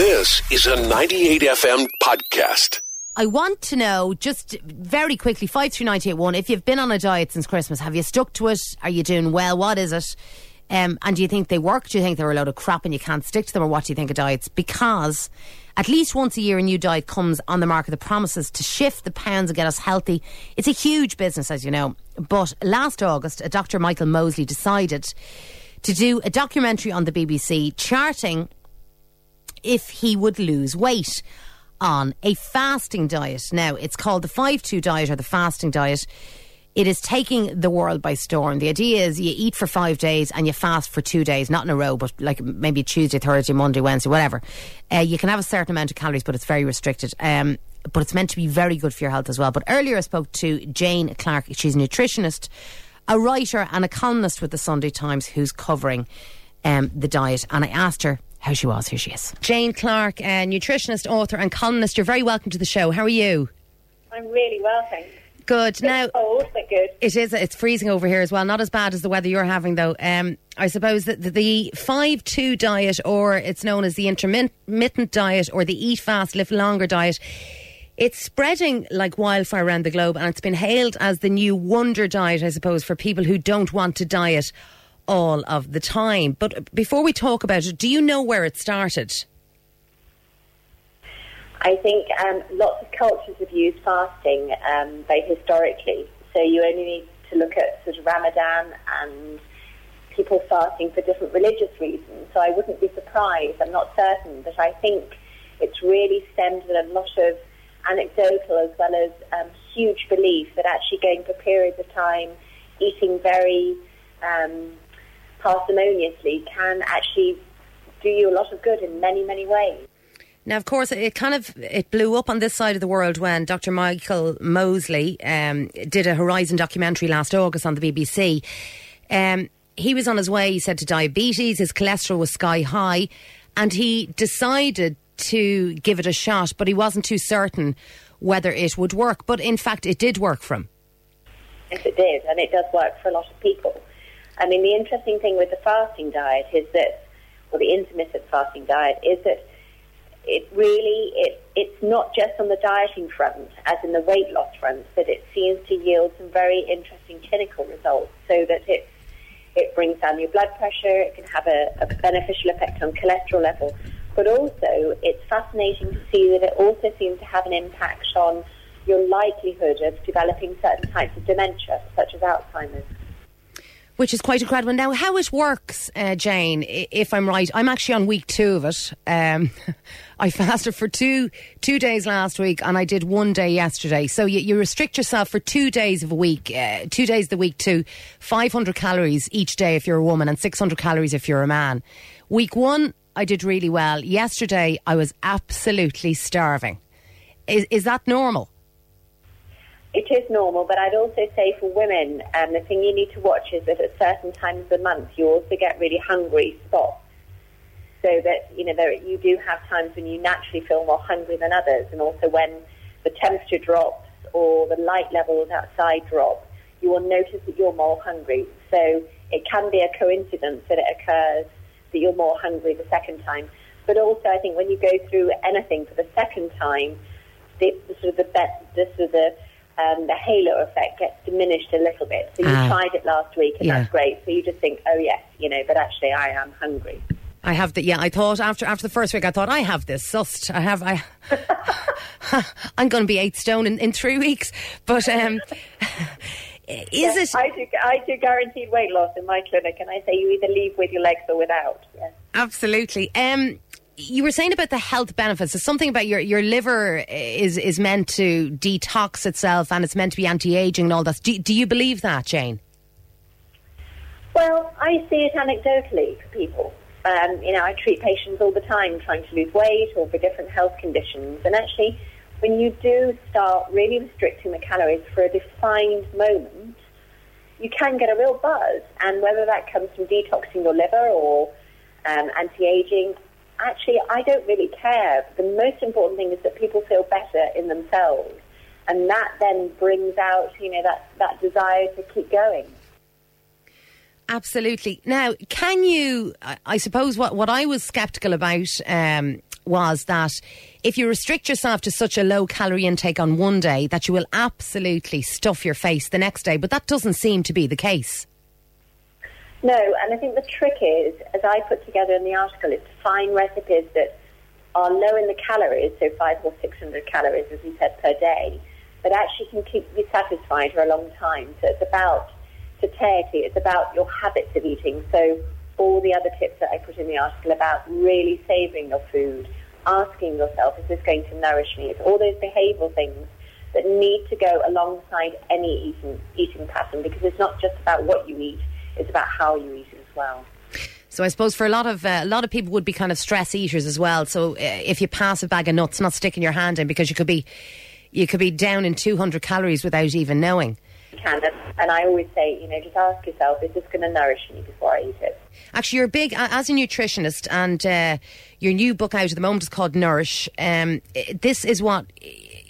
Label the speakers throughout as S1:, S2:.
S1: This is a 98 FM podcast.
S2: I want to know just very quickly, five through ninety eight one. If you've been on a diet since Christmas, have you stuck to it? Are you doing well? What is it? Um, and do you think they work? Do you think they're a load of crap and you can't stick to them, or what do you think of diets? Because at least once a year, a new diet comes on the market that promises to shift the pounds and get us healthy. It's a huge business, as you know. But last August, Dr. Michael Mosley decided to do a documentary on the BBC charting if he would lose weight on a fasting diet. Now, it's called the 5 2 diet or the fasting diet. It is taking the world by storm. The idea is you eat for five days and you fast for two days, not in a row, but like maybe Tuesday, Thursday, Monday, Wednesday, whatever. Uh, you can have a certain amount of calories, but it's very restricted. Um, but it's meant to be very good for your health as well. But earlier I spoke to Jane Clark. She's a nutritionist, a writer, and a columnist with the Sunday Times who's covering um, the diet. And I asked her how she was. Here she is. Jane Clark, a nutritionist, author, and columnist. You're very welcome to the show. How are you?
S3: I'm really well, thanks.
S2: Good.
S3: It's
S2: now,
S3: cold, but good.
S2: it is. It's freezing over here as well. Not as bad as the weather you're having, though. Um, I suppose that the, the five two diet, or it's known as the intermittent diet, or the eat fast, live longer diet. It's spreading like wildfire around the globe, and it's been hailed as the new wonder diet, I suppose, for people who don't want to diet all of the time. But before we talk about it, do you know where it started?
S3: I think um, lots of cultures have used fasting um, very historically. So you only need to look at sort of Ramadan and people fasting for different religious reasons. So I wouldn't be surprised. I'm not certain, but I think it's really stemmed with a lot of anecdotal as well as um, huge belief that actually going for periods of time, eating very um, parsimoniously can actually do you a lot of good in many, many ways.
S2: Now, of course, it kind of it blew up on this side of the world when Dr. Michael Mosley um, did a Horizon documentary last August on the BBC. Um, he was on his way, he said, to diabetes. His cholesterol was sky high, and he decided to give it a shot, but he wasn't too certain whether it would work. But in fact, it did work for him.
S3: Yes, it did, and it does work for a lot of people. I mean, the interesting thing with the fasting diet is that, or the intermittent fasting diet, is that it really it it's not just on the dieting front, as in the weight loss front, but it seems to yield some very interesting clinical results. So that it it brings down your blood pressure, it can have a, a beneficial effect on cholesterol level, but also it's fascinating to see that it also seems to have an impact on your likelihood of developing certain types of dementia, such as Alzheimer's.
S2: Which is quite incredible. Now, how it works, uh, Jane, if I'm right, I'm actually on week two of it. Um, I fasted for two two days last week, and I did one day yesterday. So you, you restrict yourself for two days of a week, uh, two days of the week to 500 calories each day if you're a woman, and 600 calories if you're a man. Week one, I did really well. Yesterday, I was absolutely starving. Is is that normal?
S3: It is normal, but I'd also say for women, um, the thing you need to watch is that at certain times of the month you also get really hungry spots. So that you know there, you do have times when you naturally feel more hungry than others, and also when the temperature drops or the light levels outside drop, you will notice that you're more hungry. So it can be a coincidence that it occurs that you're more hungry the second time. But also, I think when you go through anything for the second time, the, sort of the, the sort of the um, the halo effect gets diminished a little bit. So you
S2: Ah.
S3: tried it last week, and
S2: Yeah.
S3: that's great. So you just think, oh yes, you know, but actually I am hungry.
S2: I have the yeah. I thought after after the first week, I thought I have this sussed. I have I. I'm going to be eight stone in, in three weeks. But um, is it
S3: I do, I do guaranteed weight loss in my clinic, and I say you either leave with your legs or without. Yes.
S2: absolutely? Um, you were saying about the health benefits. There's something about your your liver is is meant to detox itself, and it's meant to be anti aging and all that. Do, do you believe that, Jane?
S3: Well, I see it anecdotally for people. Um, you know, I treat patients all the time trying to lose weight or for different health conditions. And actually, when you do start really restricting the calories for a defined moment, you can get a real buzz. And whether that comes from detoxing your liver or um, anti-aging, actually, I don't really care. The most important thing is that people feel better in themselves. And that then brings out, you know, that, that desire to keep going.
S2: Absolutely. Now, can you? I- suppose what what I was sceptical about um, was that if you restrict yourself to such a low calorie intake on one day, that you will absolutely stuff your face the next day. But that doesn't seem to be the case.
S3: No, and I think the trick is, as I put together in the article, is to find recipes that are low in the calories, so five or six hundred calories, as you said, per day, but actually can keep you satisfied for a long time. So it's about satiety, it's about your habits of eating. So all the other tips that I put in the article about really savouring your food, asking yourself, is this going to nourish me? It's all those behavioural things that need to go alongside any eating, eating pattern because it's not just about what you eat, it's about how you eat as well.
S2: So I suppose for a lot of uh, a lot of people would be kind of stress eaters as well. So uh, if you pass a bag of nuts, not sticking your hand in because you could be you could be down in 200 calories without even knowing.
S3: Can and I always say, you know, just ask yourself, is this going to nourish me before I eat it?
S2: Actually, you're a big as a nutritionist, and uh, your new book out at the moment is called Nourish. Um, this is what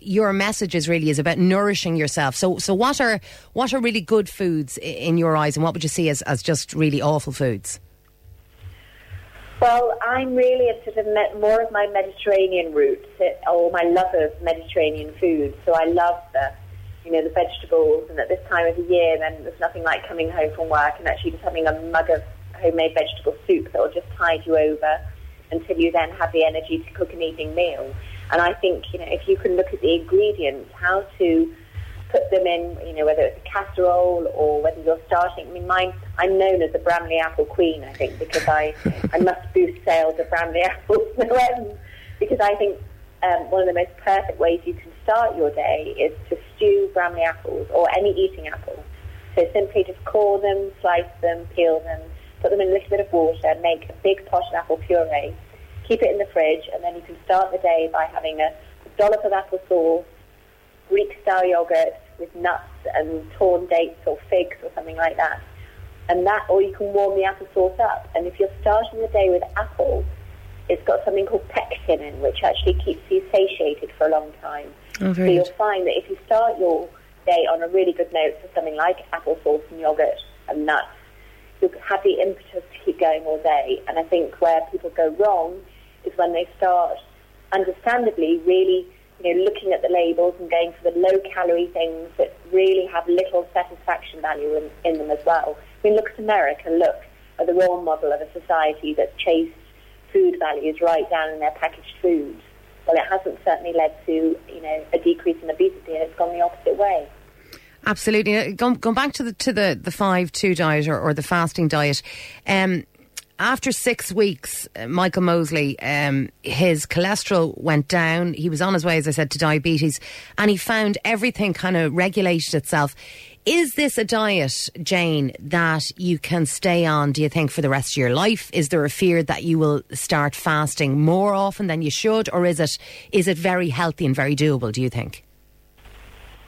S2: your message is really is about nourishing yourself. So, so what are what are really good foods in your eyes, and what would you see as, as just really awful foods?
S3: Well, I'm really of me- more of my Mediterranean roots, eh, or my love of Mediterranean food. So I love the, you know, the vegetables, and at this time of the year, then there's nothing like coming home from work and actually just having a mug of homemade vegetable soup that will just tide you over until you then have the energy to cook an evening meal. And I think, you know, if you can look at the ingredients, how to put them in, you know, whether it's a casserole or whether you're starting. I mean, mine, I'm known as the Bramley apple queen, I think, because I, I must boost sales of Bramley apples no end. Because I think um, one of the most perfect ways you can start your day is to stew Bramley apples or any eating apple. So simply just core them, slice them, peel them, put them in a little bit of water, make a big pot of apple puree, keep it in the fridge, and then you can start the day by having a dollop of apple sauce, Greek style yogurt with nuts and torn dates or figs or something like that. And that, or you can warm the apple sauce up. And if you're starting the day with apples, it's got something called pectin in, which actually keeps you satiated for a long time.
S2: Oh,
S3: so you'll find that if you start your day on a really good note for something like apple sauce and yogurt and nuts, you'll have the impetus to keep going all day. And I think where people go wrong is when they start, understandably, really you know, looking at the labels and going for the low calorie things that really have little satisfaction value in, in them as well. I mean, look at America, look at the role model of a society that chased food values right down in their packaged foods. Well, it hasn't certainly led to, you know, a decrease in obesity, and it's gone the opposite way.
S2: Absolutely. Going, going back to the to the, the five two diet or, or the fasting diet, um, after six weeks, uh, Michael Mosley, um, his cholesterol went down. He was on his way, as I said, to diabetes, and he found everything kind of regulated itself. Is this a diet, Jane, that you can stay on, do you think, for the rest of your life? Is there a fear that you will start fasting more often than you should, or is it is it very healthy and very doable, do you think?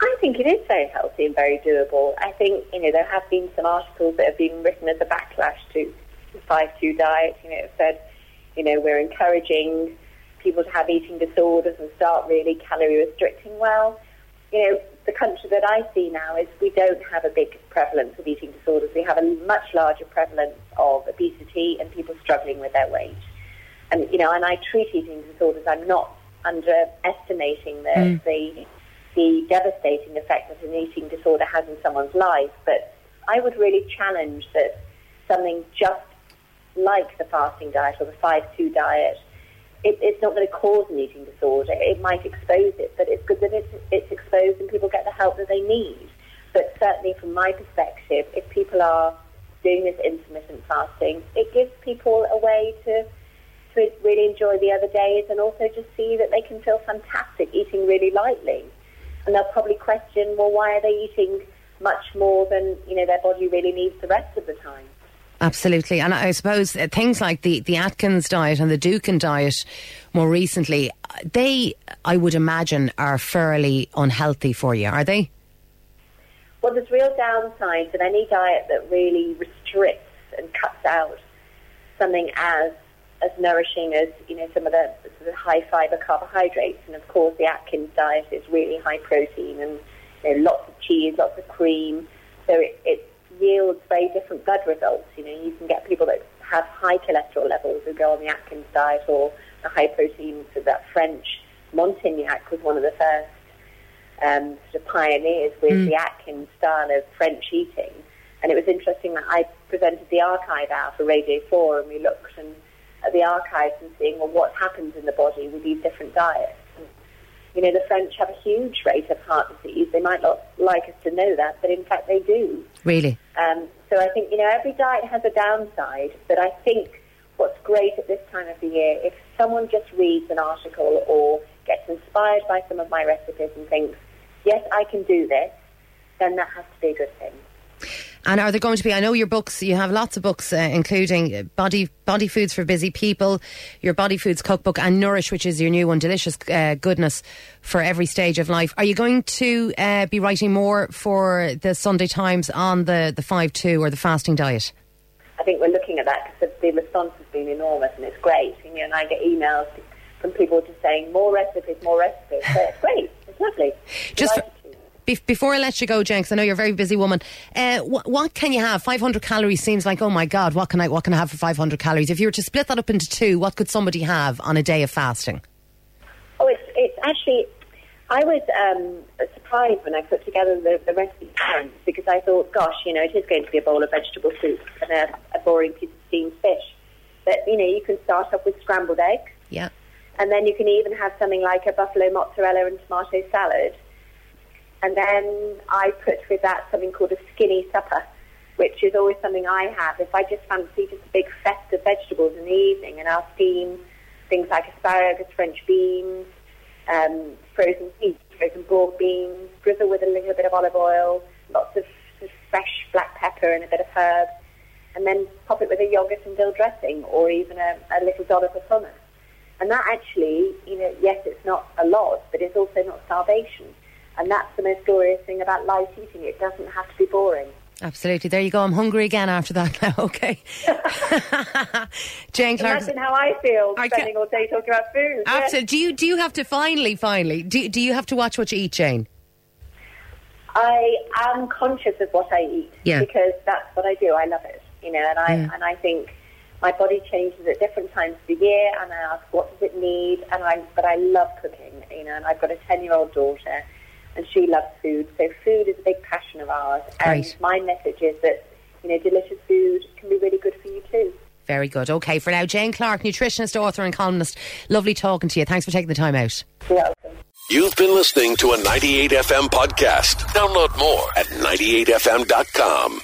S3: I think it is very healthy and very doable. I think, you know, there have been some articles that have been written as a backlash to 5-2 diet. You know, it said, you know, we're encouraging people to have eating disorders and start really calorie restricting. Well, you know, the country that I see now is we don't have a big prevalence of eating disorders. We have a much larger prevalence of obesity and people struggling with their weight. And, you know, and I treat eating disorders. I'm not underestimating the, mm. the, the devastating effect that an eating disorder has in someone's life. But I would really challenge that something just like the fasting diet or the 5-2 diet, it, it's not going to cause an eating disorder. It might expose it, but it's good that it's, it's exposed and people get the help that they need. But certainly from my perspective, if people are doing this intermittent fasting, it gives people a way to to really enjoy the other days and also just see that they can feel fantastic eating really lightly. And they'll probably question, well, why are they eating much more than you know their body really needs the rest of the time?
S2: Absolutely. And I suppose uh, things like the, the Atkins diet and the Dukan diet more recently, they, I would imagine, are fairly unhealthy for you, are they?
S3: Well, there's real downsides of any diet that really restricts and cuts out something as as nourishing as you know some of the high fiber carbohydrates, and of course the Atkins diet is really high protein and you know, lots of cheese, lots of cream. So it, it yields very different blood results. You know, you can get people that have high cholesterol levels who go on the Atkins diet or the high protein, so that French Montignac was one of the first um, sort of pioneers with
S2: Mm.
S3: the Atkins style of French eating. And it was interesting that I presented the Archive Hour for Radio 4 and we looked and, at the archives and seeing, well, what happens in the body with these different diets. You know, the French have a huge rate of heart disease. They might not like us to know that, but in fact they do.
S2: Really?
S3: Um, so I think, you know, every diet has a downside, but I think what's great at this time of the year, if someone just reads an article or gets inspired by some of my recipes and thinks, yes, I can do this, then that has to be a good thing.
S2: And are there going to be? I know your books. You have lots of books, uh, including uh, body body foods for busy people, your body foods cookbook, and Nourish, which is your new one, delicious uh, goodness for every stage of life. Are you going to uh, be writing more for the Sunday Times on the the five two or the fasting diet?
S3: I think we're looking at that because the, the response has been enormous and it's great. And, you know, and I get emails from people just saying more recipes, more recipes. So it's great. It's lovely.
S2: Just. Be- before I let you go, Jenks, I know you're a very busy woman. Uh, wh- what can you have? 500 calories seems like, oh my God, what can I what can I have for 500 calories? If you were to split that up into two, what could somebody have on a day of fasting?
S3: Oh, it's, it's actually, I was um, surprised when I put together the, the recipe because I thought, gosh, you know, it is going to be a bowl of vegetable soup and a, a boring piece of steamed fish. But, you know, you can start off with scrambled eggs
S2: Yeah.
S3: and then you can even have something like a buffalo mozzarella and tomato salad. And then I put with that something called a skinny supper, which is always something I have. If I just fancy just a big fest of vegetables in the evening, and I'll steam things like asparagus, French beans, um, frozen peas, frozen broad beans, drizzle with a little bit of olive oil, lots of, fresh black pepper and a bit of herbs, and then pop it with a yogurt and dill dressing, or even a, a little dollop of hummus. And that actually, you know, yes, it's not a lot, but it's also not starvation. And that's the most glorious thing about light eating. It doesn't have to be boring.
S2: Absolutely. There you go. I'm hungry again after that now. Okay. Jane Clark.
S3: Imagine how I feel
S2: I
S3: spending all day talking about food. yes.
S2: Absolutely. Do you do you have to finally finally do do you have to watch what you eat, Jane?
S3: I am conscious of what I eat
S2: Yeah.
S3: because that's what I do. I love it, you know, and I
S2: Yeah.
S3: and I think my body changes at different times of the year, and I ask what does it need, and I but I love cooking, you know, and I've got a ten year old daughter, and she loves food, so food is a big passion of ours, and
S2: Great.
S3: my message is that you know delicious food can be really good for you too.
S2: Very good. Okay, for now, Jane Clark, nutritionist, author, and columnist. Lovely talking to you. Thanks for taking the time out.
S3: You're welcome.
S1: You've been listening to a 98FM podcast. Download more at 98fm.com.